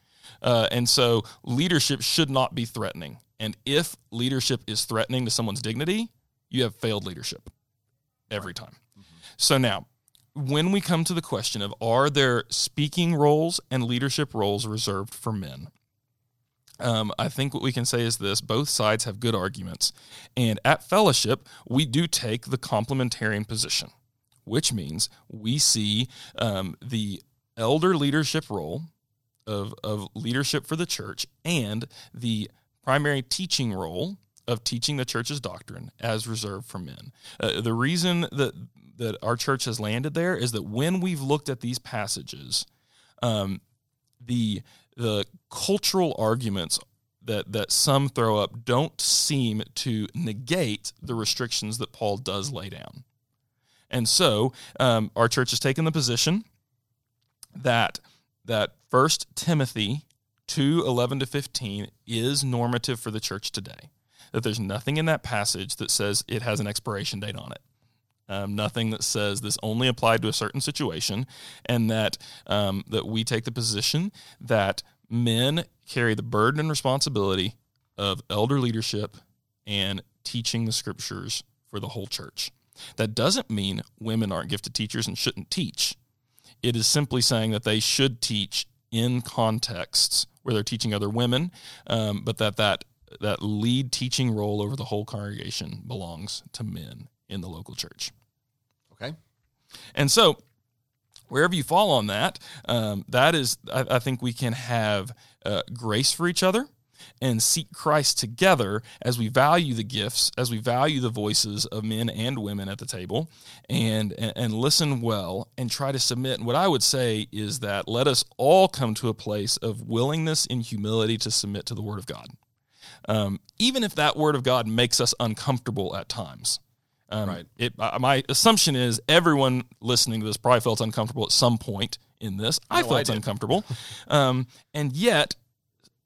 Uh, and so leadership should not be threatening. And if leadership is threatening to someone's dignity, you have failed leadership every time. So now, when we come to the question of are there speaking roles and leadership roles reserved for men? Um, I think what we can say is this both sides have good arguments. And at fellowship, we do take the complementarian position, which means we see um, the elder leadership role of, of leadership for the church and the primary teaching role of teaching the church's doctrine as reserved for men. Uh, the reason that that our church has landed there is that when we've looked at these passages, um, the the cultural arguments that that some throw up don't seem to negate the restrictions that Paul does lay down. And so, um, our church has taken the position that that First Timothy two eleven to fifteen is normative for the church today. That there's nothing in that passage that says it has an expiration date on it. Um, nothing that says this only applied to a certain situation, and that um, that we take the position that men carry the burden and responsibility of elder leadership and teaching the scriptures for the whole church. That doesn't mean women aren't gifted teachers and shouldn't teach. It is simply saying that they should teach in contexts where they're teaching other women, um, but that that that lead teaching role over the whole congregation belongs to men in the local church. Okay. And so, wherever you fall on that, um, that is, I, I think we can have uh, grace for each other and seek Christ together as we value the gifts, as we value the voices of men and women at the table, and, and and listen well and try to submit. And what I would say is that let us all come to a place of willingness and humility to submit to the Word of God, um, even if that Word of God makes us uncomfortable at times. Um, Right. It, my assumption is everyone listening to this probably felt uncomfortable at some point in this. I I felt did. uncomfortable, um, and yet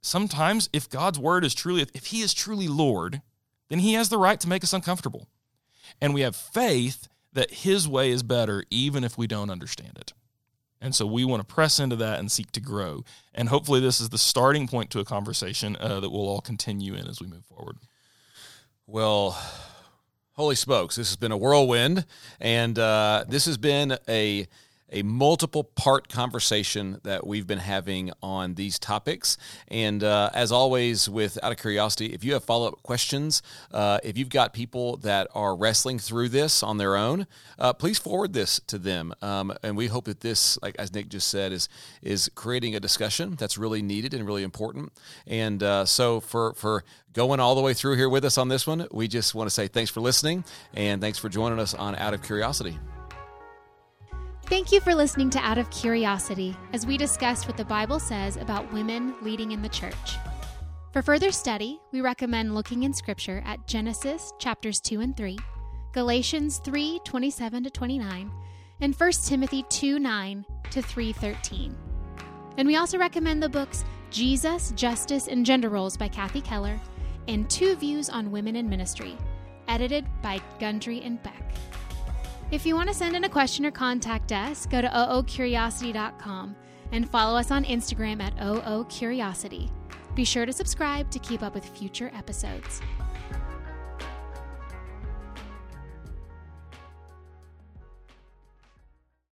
sometimes if God's word is truly, if He is truly Lord, then He has the right to make us uncomfortable, and we have faith that His way is better, even if we don't understand it. And so we want to press into that and seek to grow. And hopefully, this is the starting point to a conversation uh, that we'll all continue in as we move forward. Well, holy smokes, this has been a whirlwind, and uh, this has been a a multiple part conversation that we've been having on these topics. And uh, as always, with out of curiosity, if you have follow up questions, uh, if you've got people that are wrestling through this on their own, uh, please forward this to them. Um, and we hope that this, like as Nick just said, is is creating a discussion that's really needed and really important. And uh, so for for going all the way through here with us on this one, we just want to say thanks for listening and thanks for joining us on Out of Curiosity. Thank you for listening to Out of Curiosity as we discussed what the Bible says about women leading in the church. For further study, we recommend looking in Scripture at Genesis chapters 2 and 3, Galatians 3 27 to 29, and 1 Timothy 2 9 to 3 13. And we also recommend the books Jesus, Justice, and Gender Roles by Kathy Keller, and Two Views on Women in Ministry, edited by Gundry and Beck. If you want to send in a question or contact us, go to oocuriosity.com and follow us on Instagram at oocuriosity. Be sure to subscribe to keep up with future episodes.